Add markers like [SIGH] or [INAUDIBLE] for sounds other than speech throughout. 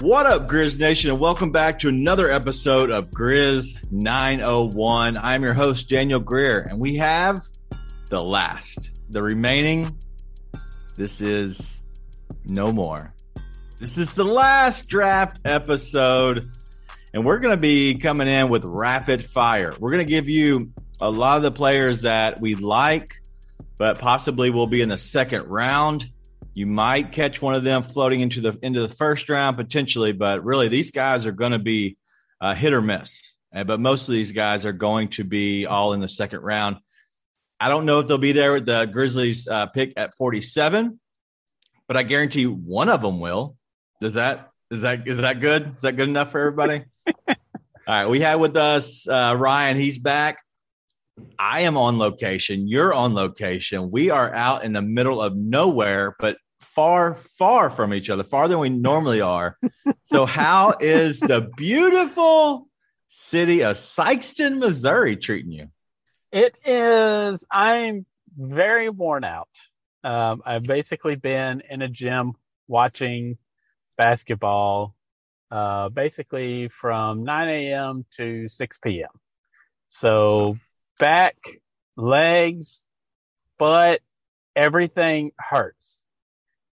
What up, Grizz Nation, and welcome back to another episode of Grizz 901. I'm your host, Daniel Greer, and we have the last, the remaining. This is no more. This is the last draft episode, and we're going to be coming in with rapid fire. We're going to give you a lot of the players that we like, but possibly will be in the second round. You might catch one of them floating into the into the first round potentially, but really these guys are going to be uh, hit or miss. Uh, but most of these guys are going to be all in the second round. I don't know if they'll be there with the Grizzlies uh, pick at 47, but I guarantee you one of them will. Does that is that is that good? Is that good enough for everybody? [LAUGHS] All right, we have with us uh, Ryan. He's back. I am on location. You're on location. We are out in the middle of nowhere, but far, far from each other, farther than we normally are. so, how is the beautiful city of Sikeston, Missouri, treating you? It is. I'm very worn out. Um, I've basically been in a gym watching basketball, uh, basically from 9 a.m. to 6 p.m. So back, legs, butt, everything hurts.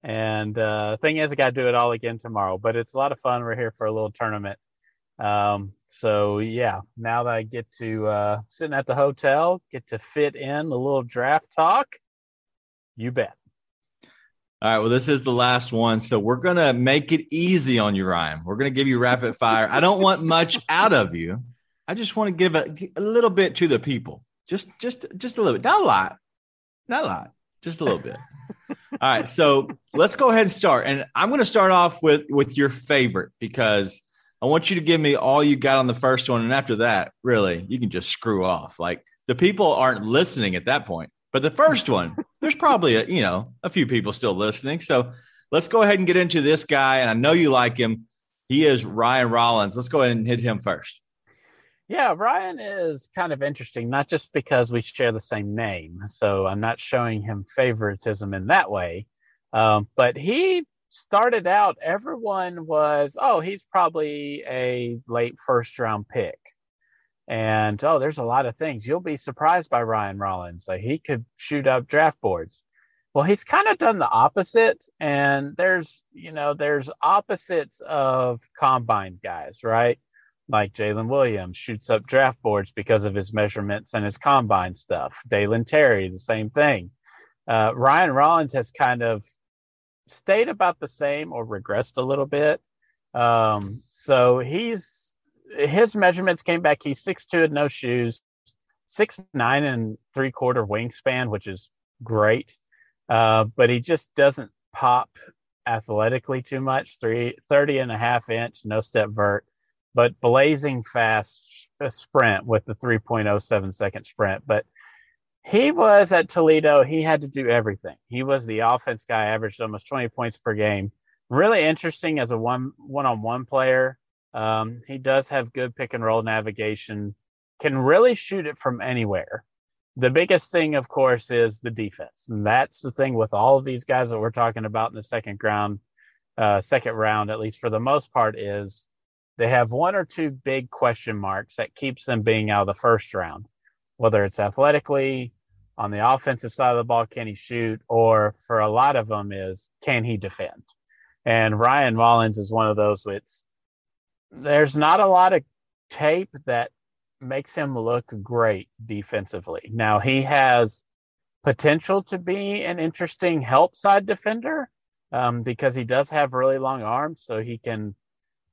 And uh, thing is, I got to do it all again tomorrow. But it's a lot of fun. We're here for a little tournament. Um, so yeah, now that I get to uh, sitting at the hotel, get to fit in a little draft talk. You bet. All right. Well, this is the last one. So we're going to make it easy on you, Ryan. We're going to give you rapid fire. I don't want much [LAUGHS] out of you. I just want to give a, a little bit to the people. Just, just, just a little bit. Not a lot. Not a lot. Just a little bit. All right. So let's go ahead and start. And I'm going to start off with, with your favorite because I want you to give me all you got on the first one. And after that, really, you can just screw off. Like the people aren't listening at that point. But the first one, there's probably a, you know a few people still listening. So let's go ahead and get into this guy. And I know you like him. He is Ryan Rollins. Let's go ahead and hit him first. Yeah, Ryan is kind of interesting, not just because we share the same name. So I'm not showing him favoritism in that way. Um, but he started out, everyone was, oh, he's probably a late first round pick. And oh, there's a lot of things. You'll be surprised by Ryan Rollins. Like he could shoot up draft boards. Well, he's kind of done the opposite. And there's, you know, there's opposites of combine guys, right? Like Jalen Williams shoots up draft boards because of his measurements and his combine stuff. Dalen Terry, the same thing. Uh, Ryan Rollins has kind of stayed about the same or regressed a little bit. Um, so he's his measurements came back. He's six two and no shoes, six nine and three quarter wingspan, which is great. Uh, but he just doesn't pop athletically too much. Three, 30 and a half inch, no step vert, but blazing fast sprint with the 3.07 second sprint. But he was at Toledo. He had to do everything. He was the offense guy, averaged almost 20 points per game. Really interesting as a one one on one player. Um, he does have good pick and roll navigation, can really shoot it from anywhere. The biggest thing, of course, is the defense. And that's the thing with all of these guys that we're talking about in the second round, uh, second round, at least for the most part, is they have one or two big question marks that keeps them being out of the first round, whether it's athletically, on the offensive side of the ball, can he shoot? Or for a lot of them is can he defend? And Ryan Rollins is one of those with there's not a lot of tape that makes him look great defensively. Now he has potential to be an interesting help side defender um, because he does have really long arms, so he can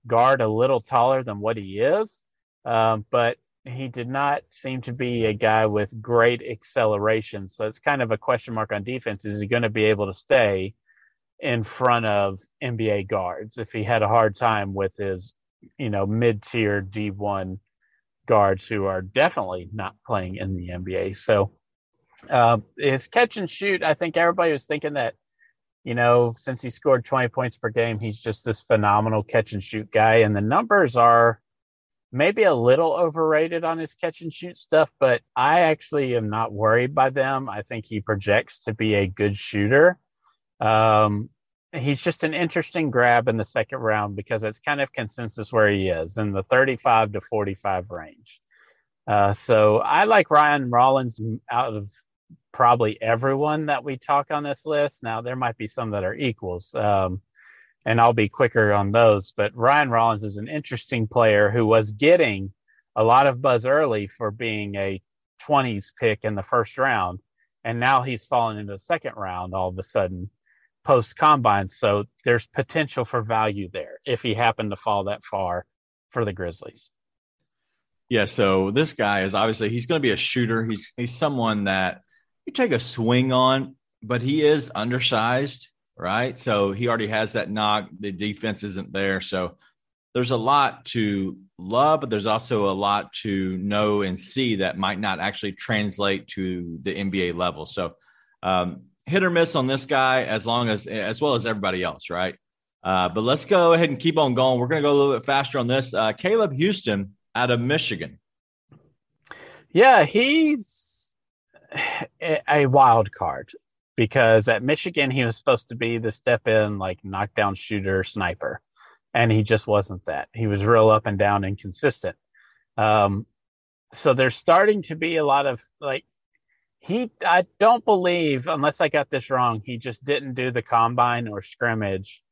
guard a little taller than what he is. Um, but he did not seem to be a guy with great acceleration. So it's kind of a question mark on defense. Is he going to be able to stay in front of NBA guards if he had a hard time with his you know, mid tier D1 guards who are definitely not playing in the NBA. So uh, his catch and shoot, I think everybody was thinking that, you know, since he scored 20 points per game, he's just this phenomenal catch and shoot guy. And the numbers are maybe a little overrated on his catch and shoot stuff, but I actually am not worried by them. I think he projects to be a good shooter. Um, he's just an interesting grab in the second round because it's kind of consensus where he is in the 35 to 45 range. Uh, so I like Ryan Rollins out of probably everyone that we talk on this list. Now there might be some that are equals. Um, and I'll be quicker on those. But Ryan Rollins is an interesting player who was getting a lot of buzz early for being a 20s pick in the first round. And now he's fallen into the second round all of a sudden post combine. So there's potential for value there if he happened to fall that far for the Grizzlies. Yeah, so this guy is obviously he's going to be a shooter. He's he's someone that you take a swing on, but he is undersized right? So he already has that knock. The defense isn't there. So there's a lot to love, but there's also a lot to know and see that might not actually translate to the NBA level. So um, hit or miss on this guy as long as as well as everybody else, right? Uh, but let's go ahead and keep on going. We're going to go a little bit faster on this. Uh, Caleb Houstan out of Michigan. Yeah, he's a wild card because at Michigan he was supposed to be the step in like knockdown shooter sniper, and he just wasn't that. He was real up and down inconsistent. Um, so there's starting to be a lot of like he. I don't believe unless I got this wrong. He just didn't do the combine or scrimmage,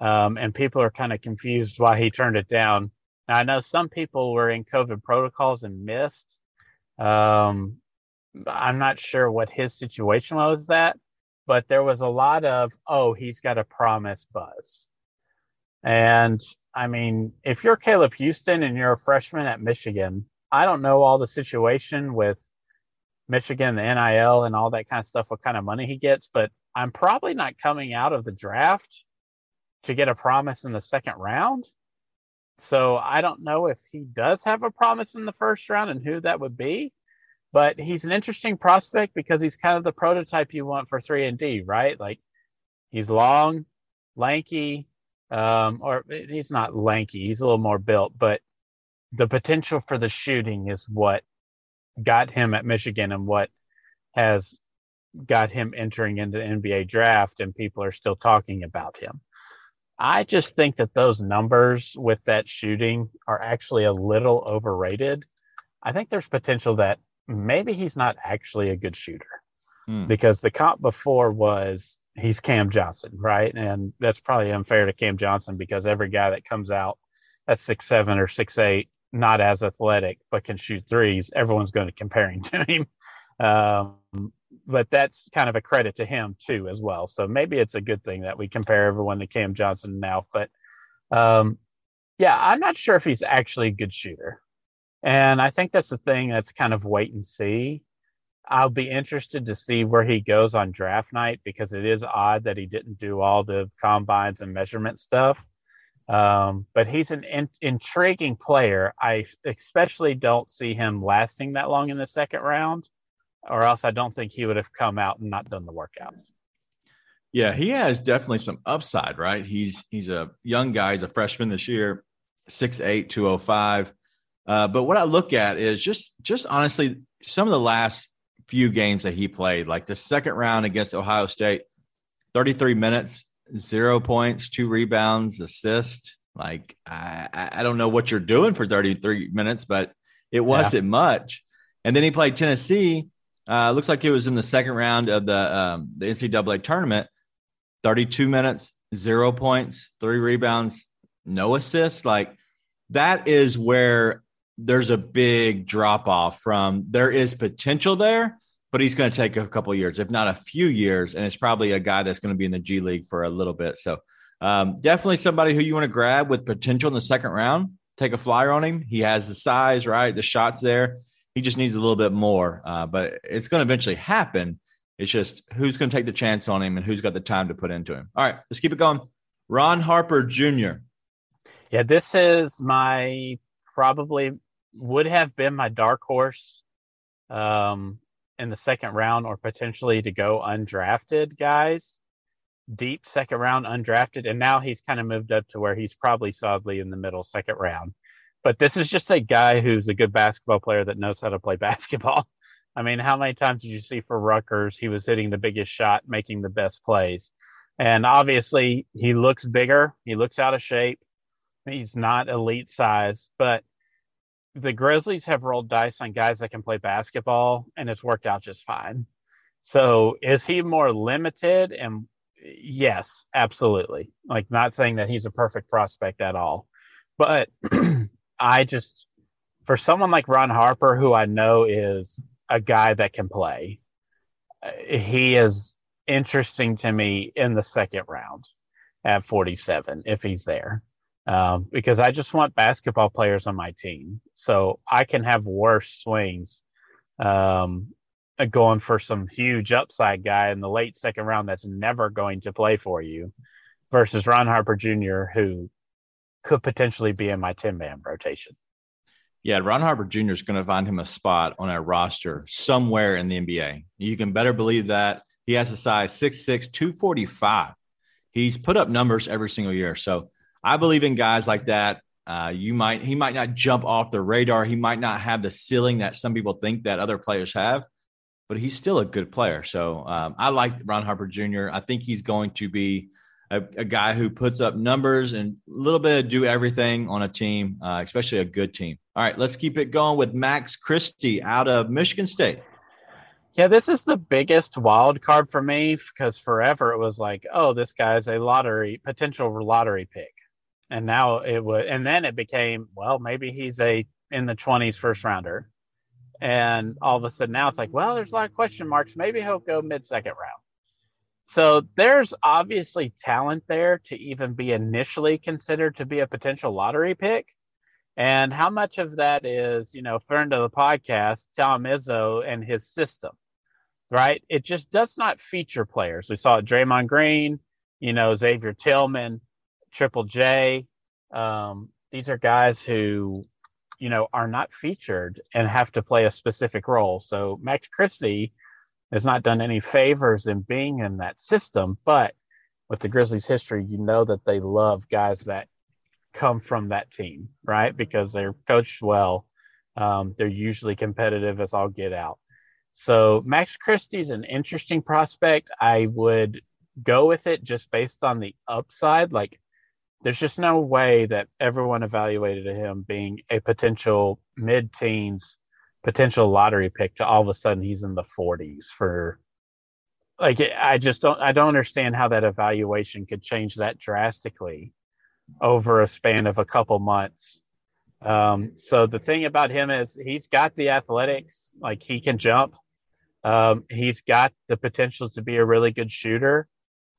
um, and people are kind of confused why he turned it down. Now, I know some people were in COVID protocols and missed. Um, I'm not sure what his situation was that, but there was a lot of, oh, he's got a promise buzz. And I mean, if you're Caleb Houstan and you're a freshman at Michigan, I don't know all the situation with Michigan, the NIL, and all that kind of stuff, what kind of money he gets, but I'm probably not coming out of the draft to get a promise in the second round. So I don't know if he does have a promise in the first round and who that would be but he's an interesting prospect because he's kind of the prototype you want for 3 and D, right? Like he's long, lanky, um, or he's not lanky, he's a little more built, but the potential for the shooting is what got him at Michigan and what has got him entering into the NBA draft and people are still talking about him. I just think that those numbers with that shooting are actually a little overrated. I think there's potential that maybe he's not actually a good shooter hmm. because the comp before was he's Cam Johnson, right? And that's probably unfair to Cam Johnson because every guy that comes out at six seven or six eight, not as athletic but can shoot threes, everyone's going to comparing to him. [LAUGHS] Um, but that's kind of a credit to him too, as well. So maybe it's a good thing that we compare everyone to Cam Johnson now. But um, yeah, I'm not sure if he's actually a good shooter. And I think that's the thing that's kind of wait and see. I'll be interested to see where he goes on draft night because it is odd that he didn't do all the combines and measurement stuff. Um, but he's an in- intriguing player. I especially don't see him lasting that long in the second round, or else I don't think he would have come out and not done the workouts. Yeah, he has definitely some upside, right? He's he's a young guy. He's a freshman this year, 6'8", 205. Uh, but what I look at is just just honestly some of the last few games that he played, like the second round against Ohio State, 33 minutes, zero points, two rebounds, assist. Like I, I don't know what you're doing for 33 minutes, but it wasn't yeah. much. And then he played Tennessee. Uh, looks like it was in the second round of the um, the NCAA tournament. 32 minutes, zero points, three rebounds, no assists. Like that is where there's a big drop off from there is potential there, but he's going to take a couple years, if not a few years, and it's probably a guy that's going to be in the G League for a little bit. So um, definitely somebody who you want to grab with potential in the second round. Take a flyer on him. He has the size, right? The shots there. He just needs a little bit more, uh, but it's going to eventually happen. It's just who's going to take the chance on him and who's got the time to put into him. All right, let's keep it going. Ron Harper Jr. Yeah, this is my probably would have been my dark horse um, in the second round or potentially to go undrafted guys. Deep second round undrafted. And now he's kind of moved up to where he's probably solidly in the middle second round. But this is just a guy who's a good basketball player that knows how to play [LAUGHS] basketball. I mean, how many times did you see for Rutgers he was hitting the biggest shot, making the best plays? And obviously, he looks bigger. He looks out of shape. He's not elite size, but the Grizzlies have rolled dice on guys that can play basketball, and it's worked out just fine. So, is he more limited? And yes, absolutely. Like, not saying that he's a perfect prospect at all, but [CLEARS THROAT] I just, for someone like Ron Harper, who I know is a guy that can play, uh, he is interesting to me in the second round at 47 if he's there um, because I just want basketball players on my team. So I can have worse swings um, going for some huge upside guy in the late second round that's never going to play for you versus Ron Harper Jr., who could potentially be in my 10 man rotation. Yeah, Ron Harper Jr. is going to find him a spot on our roster somewhere in the NBA. You can better believe that. He has a size 6'6, 245. He's put up numbers every single year. So I believe in guys like that. Uh, you might he might not jump off the radar. He might not have the ceiling that some people think that other players have, but he's still a good player. So um, I like Ron Harper Jr. I think he's going to be a, a, guy who puts up numbers and a little bit of do everything on a team, uh, especially a good team. All right, let's keep it going with Max Christie out of Michigan State. Yeah, this is the biggest wild card for me because forever it was like, oh, this guy's a lottery potential lottery pick and now it would and then it became well maybe he's a in the 20s first rounder. And all of a sudden now it's like well there's a lot of question marks. Maybe he'll go mid second round. So there's obviously talent there to even be initially considered to be a potential lottery pick. And how much of that is you know friend of the podcast tom izzo and his system right? It just does not feature players. We saw Draymond Green you know Xavier Tillman Triple J. Um, these are guys who, you know, are not featured and have to play a specific role. So Max Christie has not done any favors in being in that system, but with the Grizzlies' history, you know that they love guys that come from that team, right? Because they're coached well. Um, they're usually competitive as all get out. So Max Christie's an interesting prospect. I would go with it just based on the upside. Like there's just no way that everyone evaluated him being a potential mid-teens potential lottery pick to all of a sudden he's in the 40s for like I just don't I don't understand how that evaluation could change that drastically over a span of a couple months. Um, so the thing about him is he's got the athletics, like he can jump. Um, he's got the potential to be a really good shooter.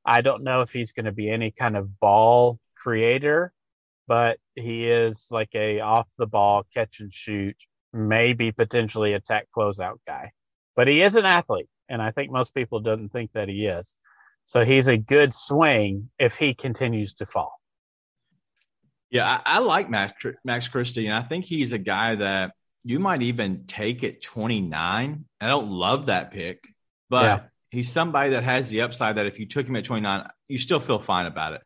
I don't know if he's going to be any kind of ball creator, but he is like a off the ball catch and shoot, maybe potentially attack closeout guy. But he is an athlete, and I think most people don't think that he is. So he's a good swing if he continues to fall. Yeah, I, I like Max, Max Christie, and I think he's a guy that you might even take at 29. I don't love that pick, but yeah. he's somebody that has the upside that if you took him at 29, you still feel fine about it.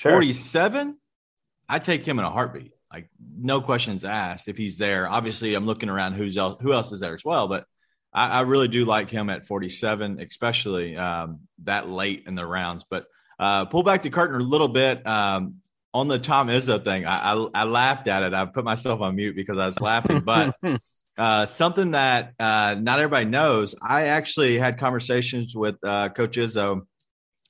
Sure. 47, I take him in a heartbeat. Like no questions asked if he's there. Obviously, I'm looking around who's else, who else is there as well, but I, I really do like him at 47, especially um, that late in the rounds. But uh, pull back the curtain a little bit um, on the Tom Izzo thing. I, I, I, laughed at it. I put myself on mute because I was laughing, but. [LAUGHS] Uh, something that uh, not everybody knows. I actually had conversations with uh, Coach Izzo,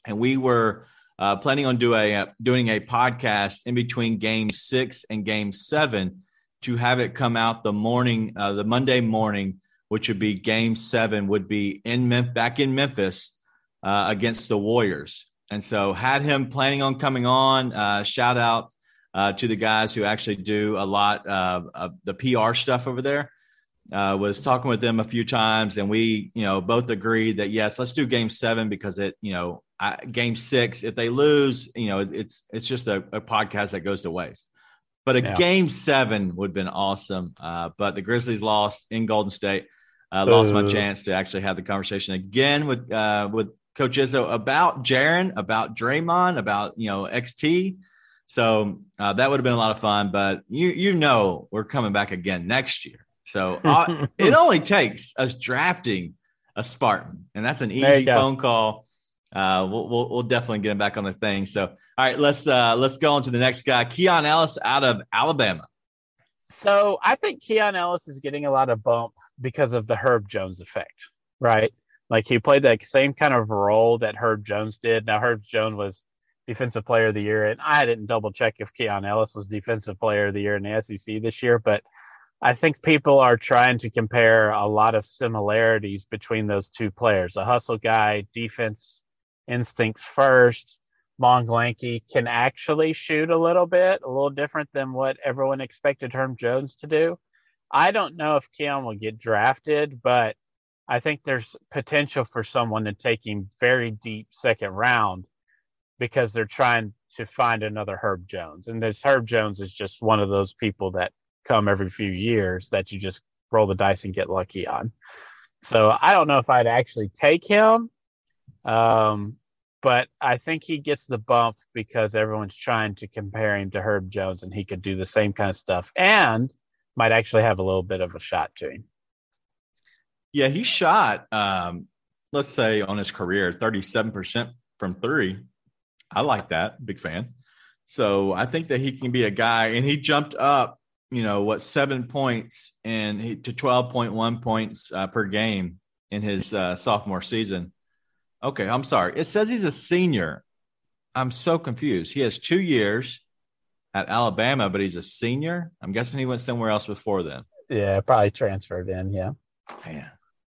and we were uh, planning on a, uh, doing a podcast in between game six and game seven to have it come out the morning, uh, the Monday morning, which would be game seven, would be in Mem- back in Memphis uh, against the Warriors. And so had him planning on coming on. Uh, shout out uh, to the guys who actually do a lot of the PR stuff over there. Uh, was talking with them a few times, and we, you know, both agreed that yes, let's do Game Seven because it, you know, I, game six, if they lose, you know, it's it's just a, a, podcast that goes to waste. But a Yeah. game seven would have been awesome. Uh, but the Grizzlies lost in Golden State. Uh, lost my chance to actually have the conversation again with uh, with Coach Izzo about Jaren, about Draymond, about you know XT. So uh, that would have been a lot of fun. But you you know we're coming back again next year. So uh, [LAUGHS] it only takes us drafting a Spartan, and that's an easy phone call. Uh, we'll, we'll we'll definitely get him back on the thing. So all right, let's uh, let's go on to the next guy, Keon Ellis out of Alabama. So I think Keon Ellis is getting a lot of bump because of the Herb Jones effect, right? Like he played that same kind of role that Herb Jones did. Now Herb Jones was defensive player of the year, and I didn't double check if Keon Ellis was defensive player of the year in the SEC this year, but I think people are trying to compare a lot of similarities between those two players. A hustle guy, defense instincts first, long lanky, can actually shoot a little bit, a little different than what everyone expected Herb Jones to do. I don't know if Keon will get drafted, but I think there's potential for someone to take him very deep second round because they're trying to find another Herb Jones. And this Herb Jones is just one of those people that come every few years that you just roll the dice and get lucky on. So I don't know if I'd actually take him. Um, but I think he gets the bump because everyone's trying to compare him to Herb Jones and he could do the same kind of stuff and might actually have a little bit of a shot to him. Yeah, he shot, um, let's say on his career, 37% from three. I like that. Big fan. So I think that he can be a guy, and he jumped up, you know, what, seven points and he, to 12.1 points uh, per game in his uh, sophomore season. Okay, I'm sorry. It says he's a senior. I'm so confused. He has two years at Alabama, but he's a senior. I'm guessing he went somewhere else before then. Yeah, probably transferred in. Yeah. Man,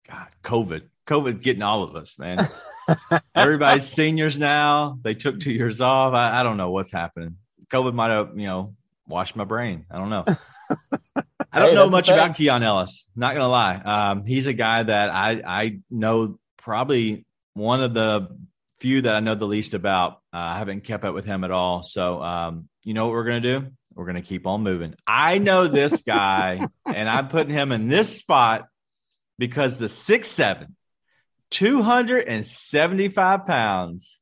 God, COVID, COVID getting all of us, man. [LAUGHS] Everybody's seniors now. They took two years off. I, I don't know what's happening. COVID might have, you know, washed my brain. I don't know. [LAUGHS] I don't Hey, know much about Keon Ellis. Not gonna lie. Um, he's a guy that I I know probably one of the few that I know the least about. Uh, I haven't kept up with him at all. So um, you know what we're gonna do? We're gonna keep on moving. I know this [LAUGHS] guy, and I'm putting him in this spot because the six seven, 275 pounds,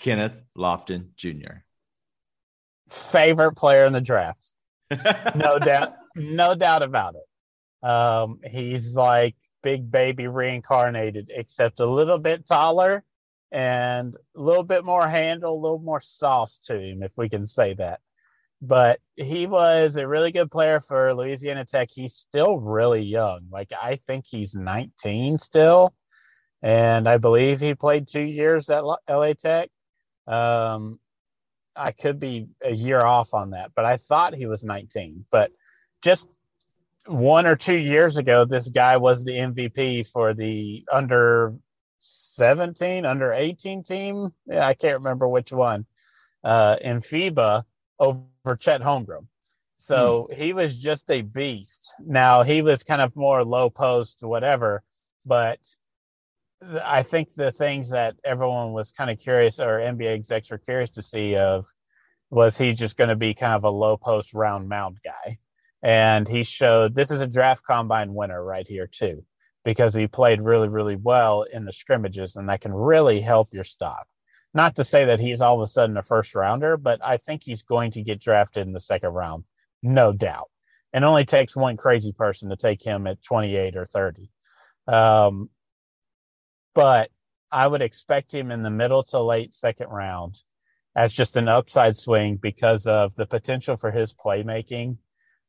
Kenneth Lofton Jr. Favorite player in the draft. [LAUGHS] no doubt no doubt about it um he's like big baby reincarnated except a little bit taller and a little bit more handle a little more sauce to him if we can say that. But he was a really good player for louisiana tech. He's still really young. Like i think he's 19 still. And i believe he played two years at la tech. Um I could be a year off on that, but I thought he was 19. But just one or two years ago, this guy was the MVP for the under 17, under 18 team. Yeah, I can't remember which one uh, in FIBA over Chet Holmgren. So he was just a beast. Now he was kind of more low post, whatever, but I think the things that everyone was kind of curious, or NBA execs were curious to see, of was he just going to be kind of a low post round mound guy? And he showed this is a draft combine winner right here too, because he played really, really well in the scrimmages, and that can really help your stock. Not to say that he's all of a sudden a first rounder, but I think he's going to get drafted in the second round, no doubt. It only takes one crazy person to take him at 28 or 30. Um, but I would expect him in the middle to late second round as just an upside swing because of the potential for his playmaking.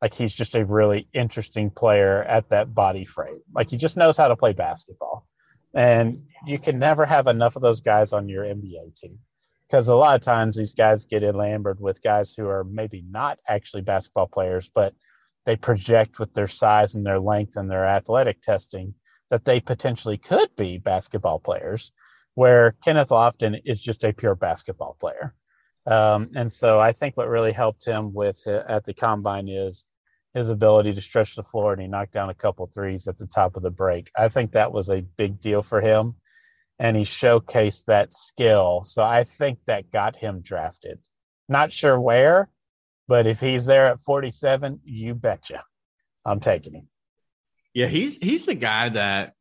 Like he's just a really interesting player at that body frame. Like he just knows how to play basketball. And you can never have enough of those guys on your NBA team because a lot of times these guys get enamored with guys who are maybe not actually basketball players, but they project with their size and their length and their athletic testing that they potentially could be basketball players, where Kenneth Lofton is just a pure basketball player. Um, and so I think what really helped him with uh, at the combine is his ability to stretch the floor and he knocked down a couple threes at the top of the break. I think that was a big deal for him and he showcased that skill. So I think that got him drafted. Not sure where, But if he's there at 47, you betcha, I'm taking him. Yeah, he's he's the guy that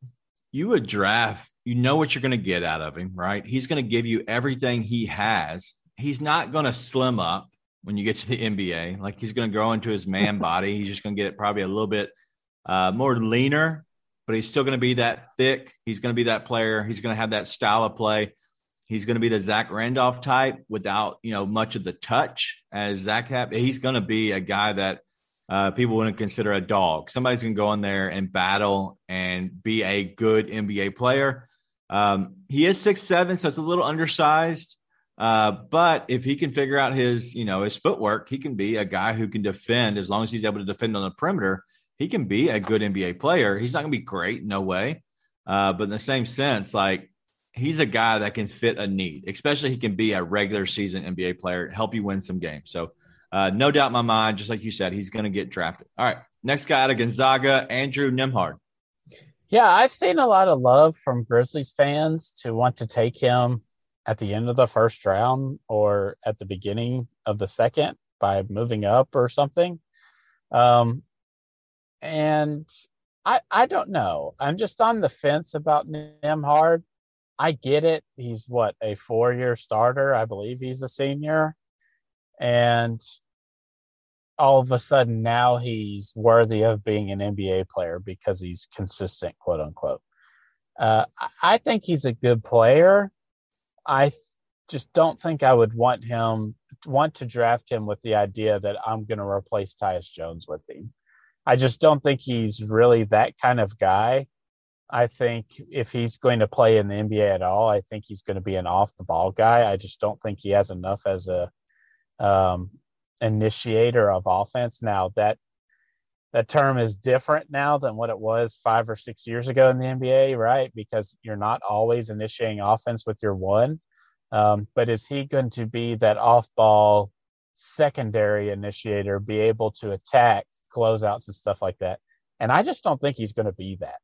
you would draft. You know what you're going to get out of him, right? He's going to give you everything he has. He's not going to slim up when you get to the NBA. Like he's going to grow into his man [LAUGHS] body. He's just going to get it probably a little bit uh, more leaner, but he's still going to be that thick. He's going to be that player. He's going to have that style of play. He's going to be the Zach Randolph type without you know much of the touch as Zach had. He's going to be a guy that uh, people wouldn't consider a dog. Somebody's going to go in there and battle and be a good NBA player. Um, he is six seven, so it's a little undersized. Uh, but if he can figure out his, you know, his footwork, he can be a guy who can defend as long as he's able to defend on the perimeter. He can be a good NBA player. He's not going to be great, no way. Uh, but in the same sense, like he's a guy that can fit a need, especially he can be a regular season NBA player, help you win some games. So uh, no doubt in my mind, just like you said, he's going to get drafted. All right. Next guy out of Gonzaga, Andrew Nembhard. Yeah, I've seen a lot of love from Grizzlies fans to want to take him at the end of the first round or at the beginning of the second by moving up or something. Um, and I I don't know. I'm just on the fence about Nembhard. I get it. He's what a four year starter. I believe he's a senior, and all of a sudden now he's worthy of being an NBA player because he's consistent, quote unquote. Uh, I think he's a good player. I just don't think I would want him want to draft him with the idea that I'm going to replace Tyus Jones with him. I just don't think he's really that kind of guy. I think if he's going to play in the NBA at all, I think he's going to be an off the ball guy. I just don't think he has enough as a um, initiator of offense. Now that that term is different now than what it was five or six years ago in the NBA, right? Because you're not always initiating offense with your one. Um, but is he going to be that off ball secondary initiator, be able to attack closeouts and stuff like that? And I just don't think he's going to be that.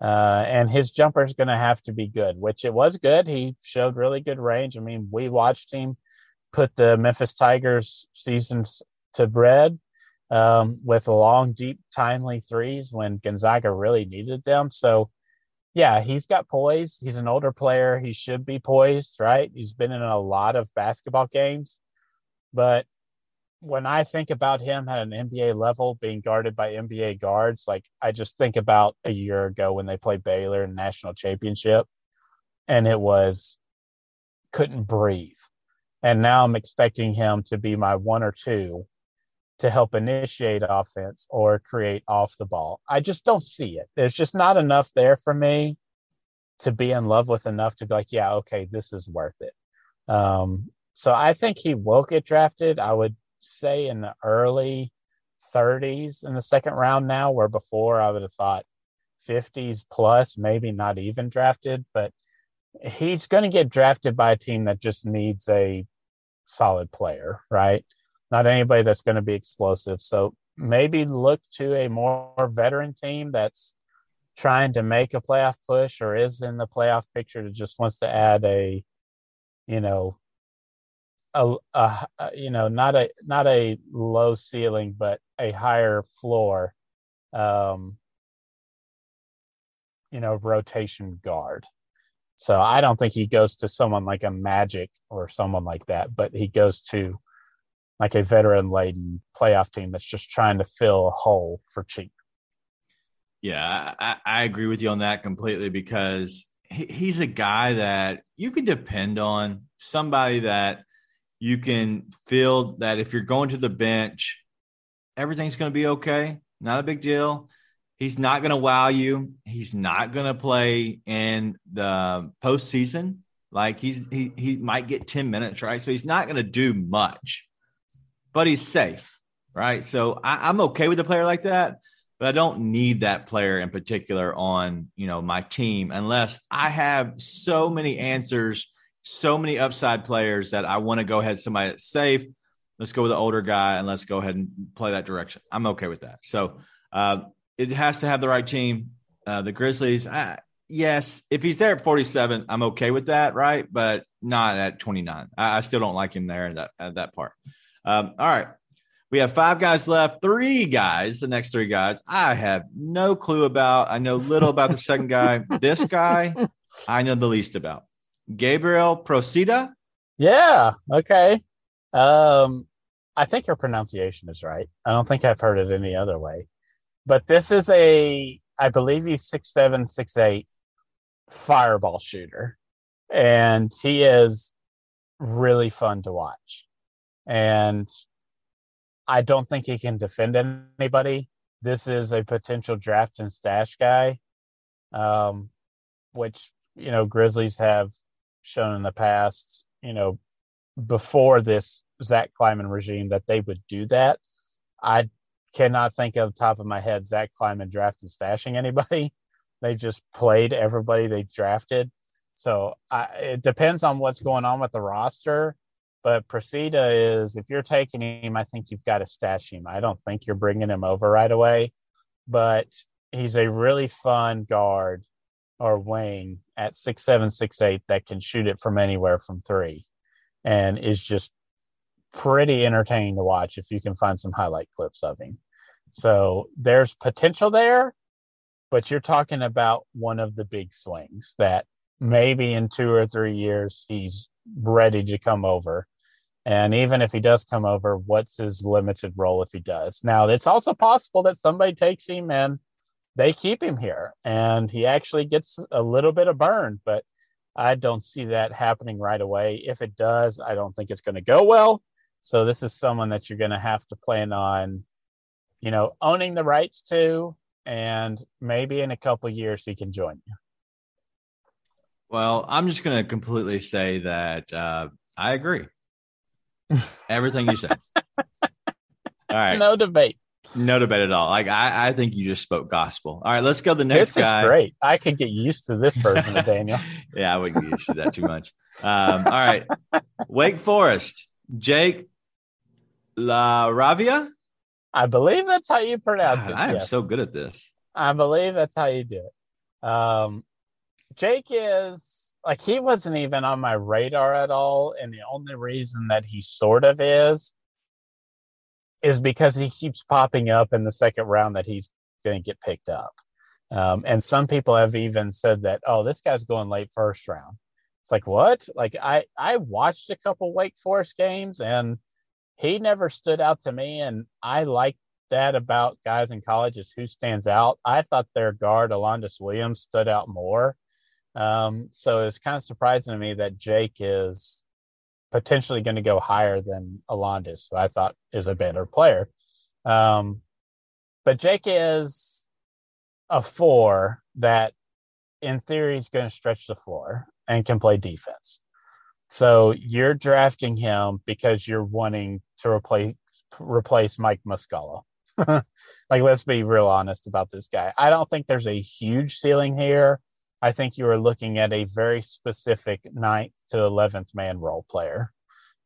Uh, and his jumper is going to have to be good, which it was good. He showed really good range. I mean, we watched him put the Memphis Tigers seasons to bread um, with long, deep, timely threes when Gonzaga really needed them. So, yeah, he's got poise. He's an older player. He should be poised, right? He's been in a lot of basketball games. But when I think about him at an NBA level being guarded by NBA guards, like I just think about a year ago when they played Baylor in national championship and it was couldn't breathe and now I'm expecting him to be my one or two to help initiate offense or create off the ball. I just don't see it. There's just not enough there for me to be in love with enough to be like, yeah, okay, this is worth it. Um, so I think he will get drafted. I would say in the early 30s in the second round now, where before I would have thought 50s plus, maybe not even drafted, but he's going to get drafted by a team that just needs a solid player, right? Not anybody that's going to be explosive. So maybe look to a more veteran team that's trying to make a playoff push or is in the playoff picture that just wants to add a, you know, a, a, you know not a not a low ceiling but a higher floor um you know rotation guard so I don't think he goes to someone like a Magic or someone like that, but he goes to like a veteran laden playoff team that's just trying to fill a hole for cheap. Yeah, I, I agree with you on that completely because he, he's a guy that you can depend on, somebody that you can feel that if you're going to the bench, everything's going to be okay. Not a big deal. He's not going to wow you. He's not going to play in the postseason. Like he's he he might get ten minutes, right? So he's not going to do much, but he's safe, right? So I, I'm okay with a player like that, but I don't need that player in particular on you know my team unless I have so many answers, so many upside players that I want to go ahead somebody that's safe. Let's go with the older guy and let's go ahead and play that direction. I'm okay with that. So uh, it has to have the right team. Uh, the Grizzlies, yes, if he's there at 47, I'm okay with that, right? But not at 29. I, I still don't like him there at that, at that part. Um, all right. We have five guys left, three guys, the next three guys. I have no clue about. I know little about the second guy. [LAUGHS] This guy, I know the least about. Gabriel Procida. Yeah. Okay. Um, I think your pronunciation is right. I don't think I've heard it any other way. But this is a, I believe he's six seven, six eight fireball shooter, and he is really fun to watch. And I don't think he can defend anybody. This is a potential draft and stash guy, um, which you know Grizzlies have shown in the past. You know, before this Zach Kleiman regime, that they would do that. I cannot think of the top of my head Zach Kleiman drafting stashing anybody. [LAUGHS] They just played everybody they drafted. So I, it depends on what's going on with the roster. But Procida is, if you're taking him, I think you've got to stash him. I don't think you're bringing him over right away. But he's a really fun guard or wing at six seven, six eight that can shoot it from anywhere from three, and is just pretty entertaining to watch if you can find some highlight clips of him. So there's potential there, but you're talking about one of the big swings that maybe in two or three years he's ready to come over. And even if he does come over, what's his limited role if he does? Now, it's also possible that somebody takes him and they keep him here and he actually gets a little bit of burn, but I don't see that happening right away. If it does, I don't think it's going to go well. So this is someone that you're going to have to plan on, you know, owning the rights to, and maybe in a couple years he can join you. Well, I'm just going to completely say that uh, I agree. Everything you said. [LAUGHS] All right. No debate. No debate at all. Like I, I think you just spoke gospel. All right, let's go to the next this guy. is great. I could get used to this version of [LAUGHS] Daniel. yeah, I wouldn't get used to that too much. Um, all right, Wake Forest, Jake LaRavia. I believe that's how you pronounce God, it. I am yes. so good at this. I believe that's how you do it. Um, Jake is like he wasn't even on my radar at all, and the only reason that he sort of is is because he keeps popping up in the second round that he's going to get picked up. Um, and some people have even said that, oh, this guy's going late first round. It's like what? Like I I watched a couple Wake Forest games and he never stood out to me, and I like that about guys in college is who stands out. I thought their guard Alondes Williams stood out more. Um, so it's kind of surprising to me that Jake is potentially going to go higher than Alondes, who I thought is a better player. Um, but Jake is a four that, in theory, is going to stretch the floor and can play defense. So you're drafting him because you're wanting to replace replace Mike Muscala. [LAUGHS] like, let's be real honest about this guy. I don't think there's a huge ceiling here. I think you are looking at a very specific ninth to 11th man role player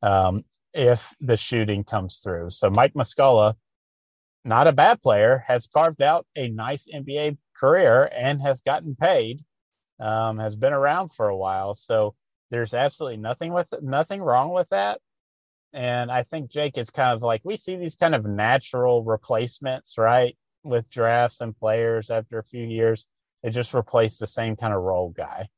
um, if the shooting comes through. So Mike Muscala, not a bad player, has carved out a nice NBA career and has gotten paid, um, has been around for a while. So there's absolutely nothing with nothing wrong with that. And I think Jake is kind of like we see these kind of natural replacements, right, with drafts and players after a few years. They just replaced the same kind of role guy.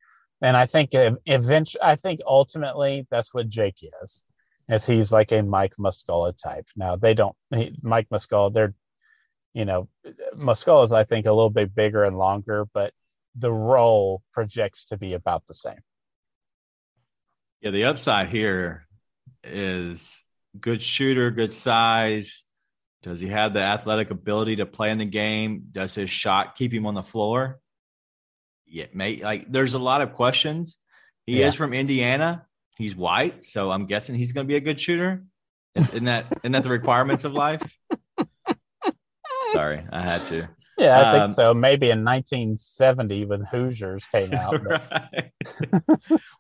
And I think eventually, I think ultimately that's what Jake is, as he's like a Mike Muscala type. Now they don't Mike Muscala. They're, you know, Muscala is I think a little bit bigger and longer, but the role projects to be about the same. Yeah, the upside here is good shooter, good size. Does he have the athletic ability to play in the game? Does his shot keep him on the floor? Yeah, mate. Like, there's a lot of questions. He Yeah. is from Indiana. He's white, so I'm guessing he's going to be a good shooter. Isn't that isn't that the requirements of life? Sorry, I had to. Yeah, I Um, think so. Maybe in 1970 when Hoosiers came [LAUGHS] out. right.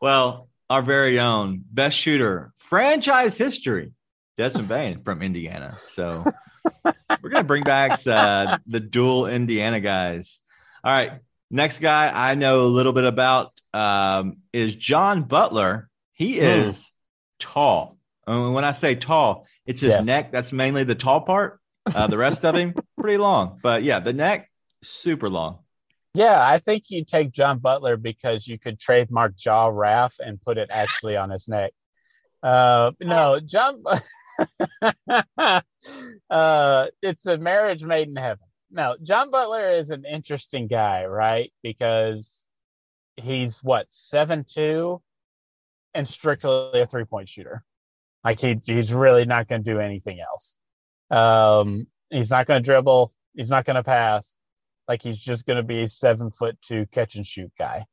well, our very own best shooter, franchise history, Desmond Bane from Indiana. So we're gonna bring back uh, the dual Indiana guys. All right, next guy I know a little bit about um, is John Butler. He is tall. And when I say tall, It's his Yes. neck. That's mainly the tall part. Uh, the rest of him, [LAUGHS] pretty long. But yeah, the neck, super long. Yeah, I think you take John Butler because you could trademark Jaw Raff and put it actually on his neck. Uh, no, John. [LAUGHS] uh, it's a marriage made in heaven. No, John Butler is an interesting guy, right? Because he's what seven two, and strictly a three point shooter. Like he he's really not going to do anything else. Um, he's not going to dribble. He's not going to pass. Like he's just going to be a seven foot two catch and shoot guy.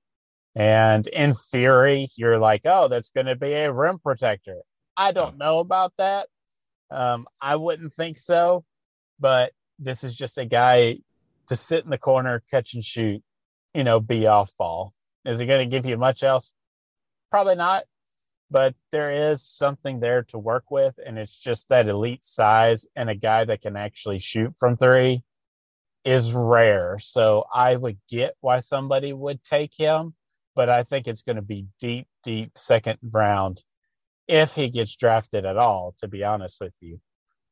And in theory, you're like, oh, that's going to be a rim protector. I don't know about that. Um, I wouldn't think so, but this is just a guy to sit in the corner, catch and shoot, you know, be off ball. Is he going to give you much else? Probably not, but there is something there to work with, and it's just that elite size and a guy that can actually shoot from three is rare. So I would get why somebody would take him, but I think it's going to be deep, deep second round if he gets drafted at all, to be honest with you.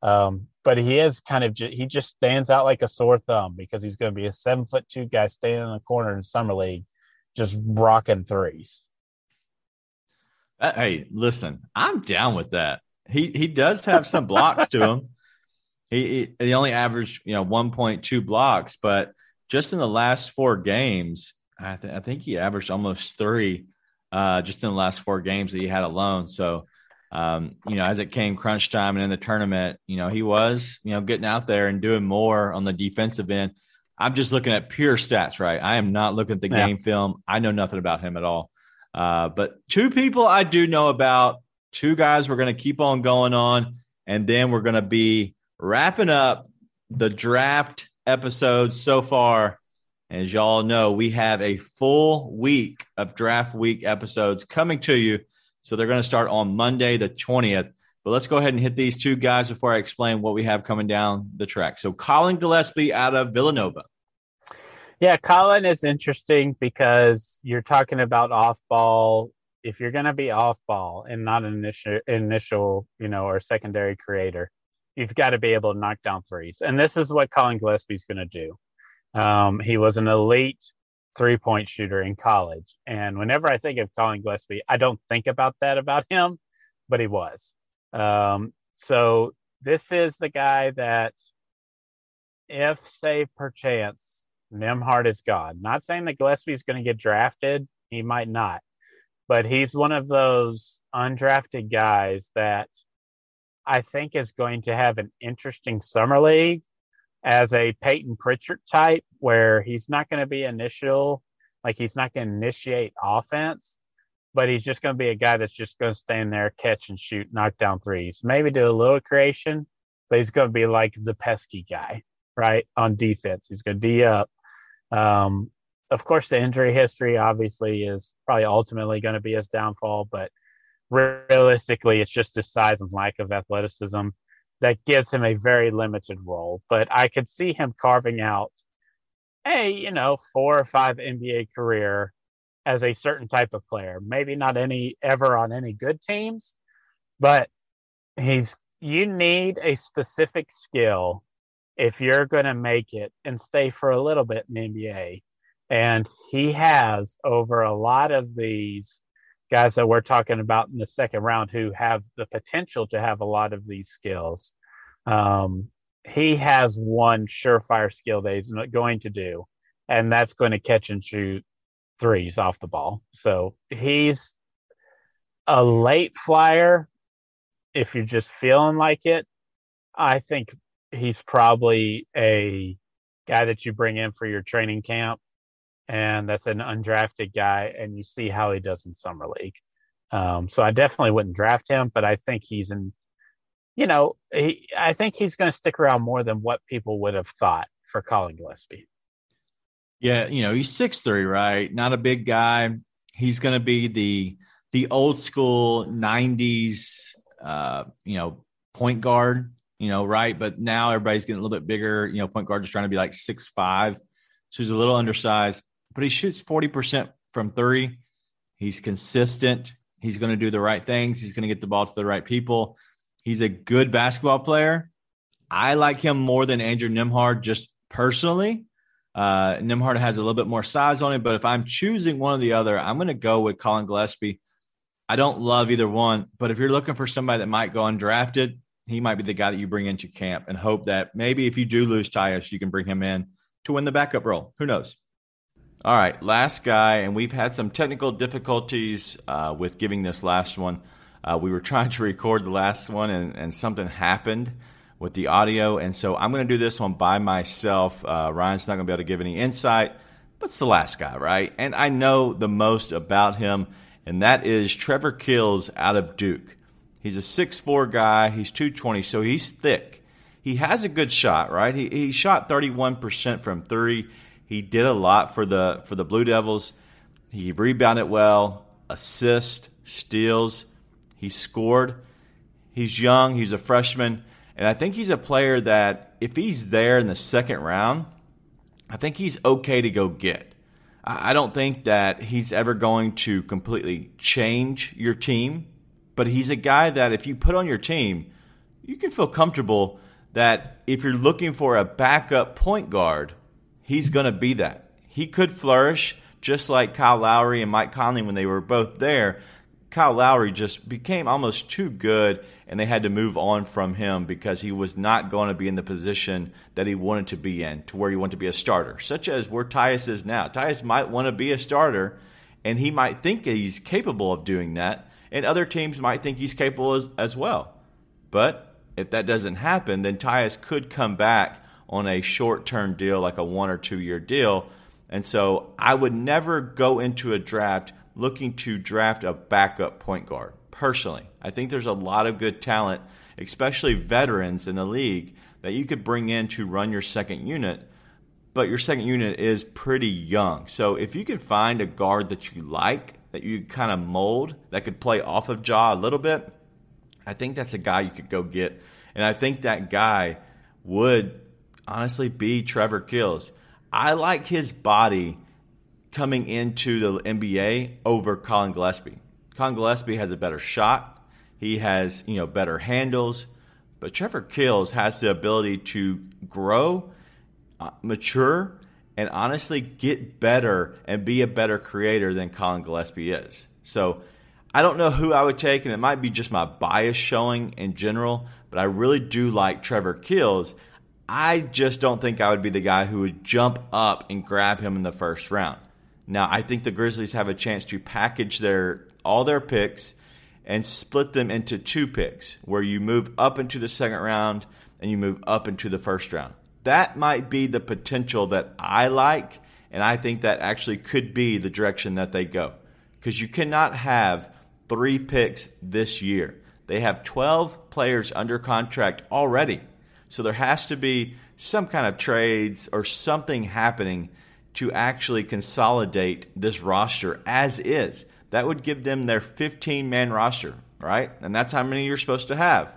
Um, but he is kind of he just stands out like a sore thumb because he's going to be a seven foot two guy standing in the corner in summer league, just rocking threes. Uh, hey, listen, I'm down with that. He he does have some blocks to him. [LAUGHS] He, he he only averaged you know 1.2 blocks, but just in the last four games, I, th- I think he averaged almost three uh, just in the last four games that he had alone. So, um, you know, as it came crunch time and in the tournament, you know, he was you know getting out there and doing more on the defensive end. I'm just looking at pure stats, right? I am not looking at the Yeah. game film. I know nothing about him at all. Uh, but two people I do know about, two guys we're going to keep on going on, and then we're going to be wrapping up the draft episodes so far. As y'all know, we have a full week of draft week episodes coming to you. So they're going to start on Monday, the 20th. But let's go ahead and hit these two guys before I explain what we have coming down the track. So Colin Gillespie out of Villanova. Yeah, Colin is interesting because you're talking about off ball. If you're going to be off ball and not an initial, initial, you know, or secondary creator, you've got to be able to knock down threes. And this is what Colin Gillespie's going to do. Um, he was an elite three point shooter in college. And whenever I think of Colin Gillespie, I don't think about that about [LAUGHS] him, but he was. Um, so this is the guy that, if, say, perchance, Nembhard is gone. Not saying that Gillespie is going to get drafted. He might not. But he's one of those undrafted guys that I think is going to have an interesting summer league as a Payton Pritchard type, where he's not going to be initial, like he's not going to initiate offense, but he's just going to be a guy that's just going to stand there, catch and shoot, knock down threes, maybe do a little creation, but he's going to be like the pesky guy, right? On defense, he's going to D up. Um, of course, the injury history obviously is probably ultimately going to be his downfall, but realistically, it's just his size and lack of athleticism that gives him a very limited role. But I could see him carving out a, you know, four or five NBA career as a certain type of player. Maybe not any ever on any good teams, but he's you need a specific skill if you're going to make it and stay for a little bit in the NBA. And he has over a lot of these guys that we're talking about in the second round who have the potential to have a lot of these skills. Um, he has one surefire skill that he's not going to do, and that's going to catch and shoot threes off the ball. So he's a late flyer. If you're just feeling like it, I think he's probably a guy that you bring in for your training camp and that's an undrafted guy, and you see how he does in summer league. Um, so I definitely wouldn't draft him, but I think he's in. You know, he, I think he's going to stick around more than what people would have thought for Colin Gillespie. Yeah, you know, he's six three, right? Not a big guy. He's going to be the the old school '90s, uh, you know, point guard. You know, right? But now everybody's getting a little bit bigger. You know, point guard is trying to be like six five, so he's a little undersized. But he shoots forty percent from three. He's consistent. He's going to do the right things. He's going to get the ball to the right people. He's a good basketball player. I like him more than Andrew Nembhard just personally. Uh, Nembhard has a little bit more size on him, but if I'm choosing one or the other, I'm going to go with Colin Gillespie. I don't love either one, but if you're looking for somebody that might go undrafted, he might be the guy that you bring into camp and hope that maybe if you do lose Tyus, you can bring him in to win the backup role. Who knows? All right, last guy, and we've had some technical difficulties uh, with giving this last one. Uh, we were [LAUGHS] trying to record the last one, and, and something happened with the audio, and so I'm going to do this one by myself. Uh, Ryan's not going to be able to give any insight, but it's the last guy, right? And I know the most about him, and that is Trevor Keels out of Duke. He's a 6'4 guy, he's 220, so he's thick. He has a good shot, right? He, he shot 31% from three he did a lot for the for the Blue Devils. He rebounded well, assist, steals. He scored. He's young. He's a freshman, and I think he's a player that if he's there in the second round, I think he's okay to go get. I don't think that he's ever going to completely change your team, but he's a guy that if you put on your team, you can feel comfortable that if you're looking for a backup point guard, he's going to be that. He could flourish just like Kyle Lowry and Mike Conley when they were both there. Kyle Lowry just became almost too good, and they had to move on from him because he was not going to be in the position that he wanted to be in, to where he wanted to be a starter, such as where Tyus is now. Tyus might want to be a starter, and he might think he's capable of doing that, and other teams might think he's capable as, as well. But if that doesn't happen, then Tyus could come back on a short term deal, like a one or two year deal. And so I would never go into a draft looking to draft a backup point guard personally. I think there's a lot of good talent, especially veterans in the league, that you could bring in to run your second unit. But your second unit is pretty young. So if you could find a guard that you like, that you kind of mold, that could play off of Ja a little bit, I think that's a guy you could go get. And I think that guy would honestly be Trevor Keels. I like his body coming into the NBA over Colin Gillespie. Colin Gillespie has a better shot. He has, you know, better handles, but Trevor Keels has the ability to grow, uh, mature, and honestly get better and be a better creator than Colin Gillespie is. So I don't know who I would take, and it might be just my bias showing in general, but I really do like Trevor Keels. I just don't think I would be the guy who would jump up and grab him in the first round. Now, I think the Grizzlies have a chance to package their all their picks and split them into two picks, where you move up into the second round and you move up into the first round. That might be the potential that I like, and I think that actually could be the direction that they go. Because you cannot have three picks this year. They have 12 players under contract already. So there has to be some kind of trades or something happening to actually consolidate this roster as is. That would give them their 15 man roster, right? And that's how many you're supposed to have.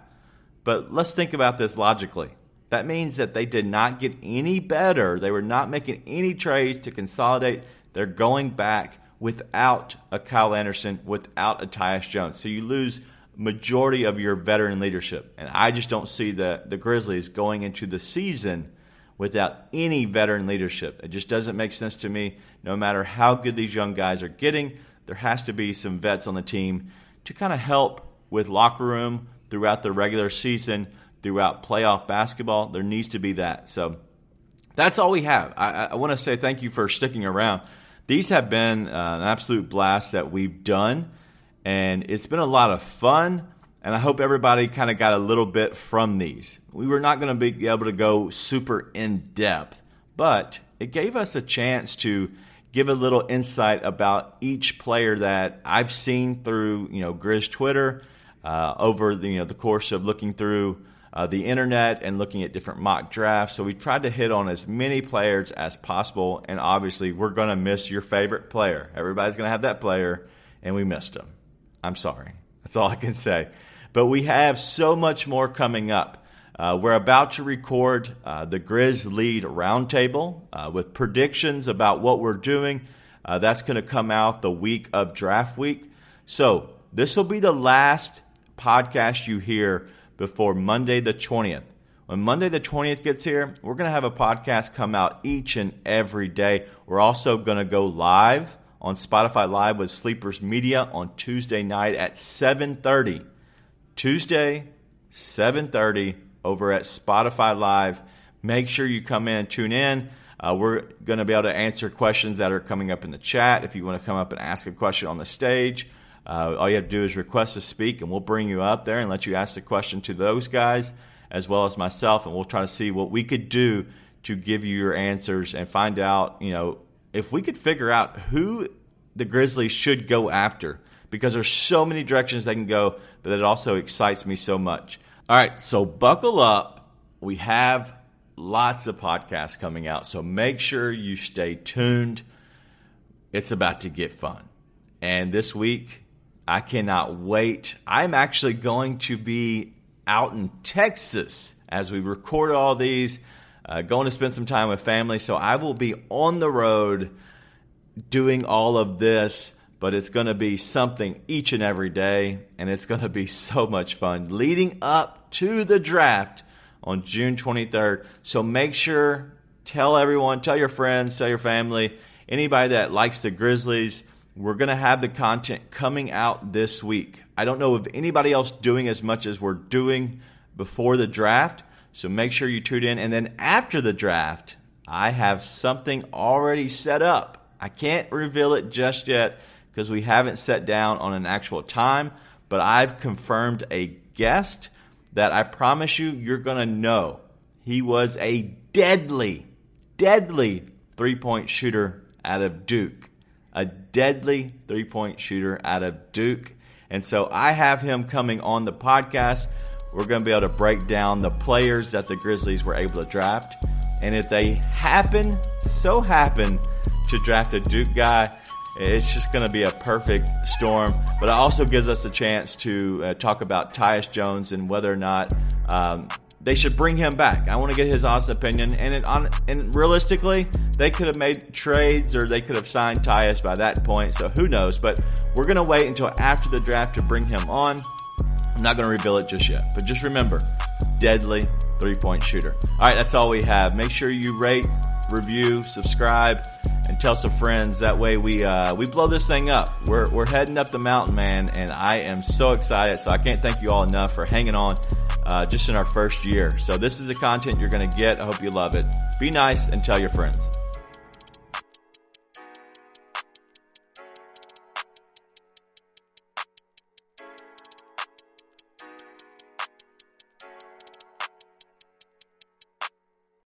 But let's think about this logically. That means that they did not get any better. They were not making any trades to consolidate. They're going back without a Kyle Anderson, without a Tyus Jones. So you lose majority of your veteran leadership. And I just don't see the, the Grizzlies going into the season without any veteran leadership. It just doesn't make sense to me. No matter how good these young guys are getting, there has to be some vets on the team to kind of help with locker room throughout the regular season, throughout playoff basketball. There needs to be that. So that's all we have. I, I want to say thank you for sticking around. These have been uh, an absolute blast that we've done and it's been a lot of fun. And I hope everybody kind of got a little bit from these. We were not going to be able to go super in depth, but it gave us a chance to give a little insight about each player that I've seen through, you know, Grizz Twitter uh, over the, you know the course of looking through uh, the internet and looking at different mock drafts. So we tried to hit on as many players as possible, and obviously we're going to miss your favorite player. Everybody's going to have that player, and we missed him. I'm sorry. That's all I can say. But we have so much more coming up. Uh, we're about to record uh, the Grizz Lead Roundtable uh, with predictions about what we're doing. Uh, that's going to come out the week of draft week. So this will be the last podcast you hear before Monday the 20th. When Monday the 20th gets here, we're going to have a podcast come out each and every day. We're also going to go live on Spotify Live with Sleepers Media on Tuesday night at 7:30. Tuesday, 7:30 over at Spotify Live. Make sure you come in tune in. Uh, we're going to be able to answer questions that are coming up in the chat. If you want to come up and ask a question on the stage, uh, all you have to do is request to speak, and we'll bring you up there and let you ask the question to those guys as well as myself, and we'll try to see what we could do to give you your answers and find out, you know, if we could figure out who the Grizzlies should go after because there's so many directions they can go, but it also excites me so much. All right, so buckle up. We have lots of podcasts coming out, so make sure you stay tuned. It's about to get fun. And this week, I cannot wait. I'm actually going to be out in Texas as we record all these, uh, going to spend some time with family. So I will be on the road doing all of this, but it's going to be something each and every day, and it's going to be [LAUGHS] so much fun leading up to the draft on June 23rd. So make sure, tell everyone, tell your friends, tell your family, anybody that likes the Grizzlies. We're going to have the content coming out this week. I don't know of anybody else doing as much as we're doing before the draft. So make sure you tune in. And then after the draft, I have something already set up I can't reveal it just yet because we haven't set down on an actual time, but I've confirmed a guest that I promise you, you're going to know. He was a deadly, deadly three point shooter out of Duke. A deadly three point shooter out of Duke. And so I have him coming on the podcast. We're going to be able to break down the players that the Grizzlies were able to draft. And if they happen, so happen, to draft a Duke guy, it's just going to be a perfect storm. But it also gives us a chance to uh, talk about Tyus Jones and whether or not um, they should bring him back. I want to get his honest opinion. And it, on, and realistically, they could have made trades or they could have signed Tyus by that point. So who knows? But we're going to wait until after the draft to bring him on. I'm not going to reveal it just yet. But just remember, deadly three point shooter. All right, that's all we have. Make sure you rate, review, subscribe and tell some friends. That way we uh, we blow this thing up. We're we're heading up the mountain, man, and I am so excited. So I can't thank you all enough for hanging on uh, just in our first year. So this is the content you're going to get. I hope you love it. Be nice and tell your friends.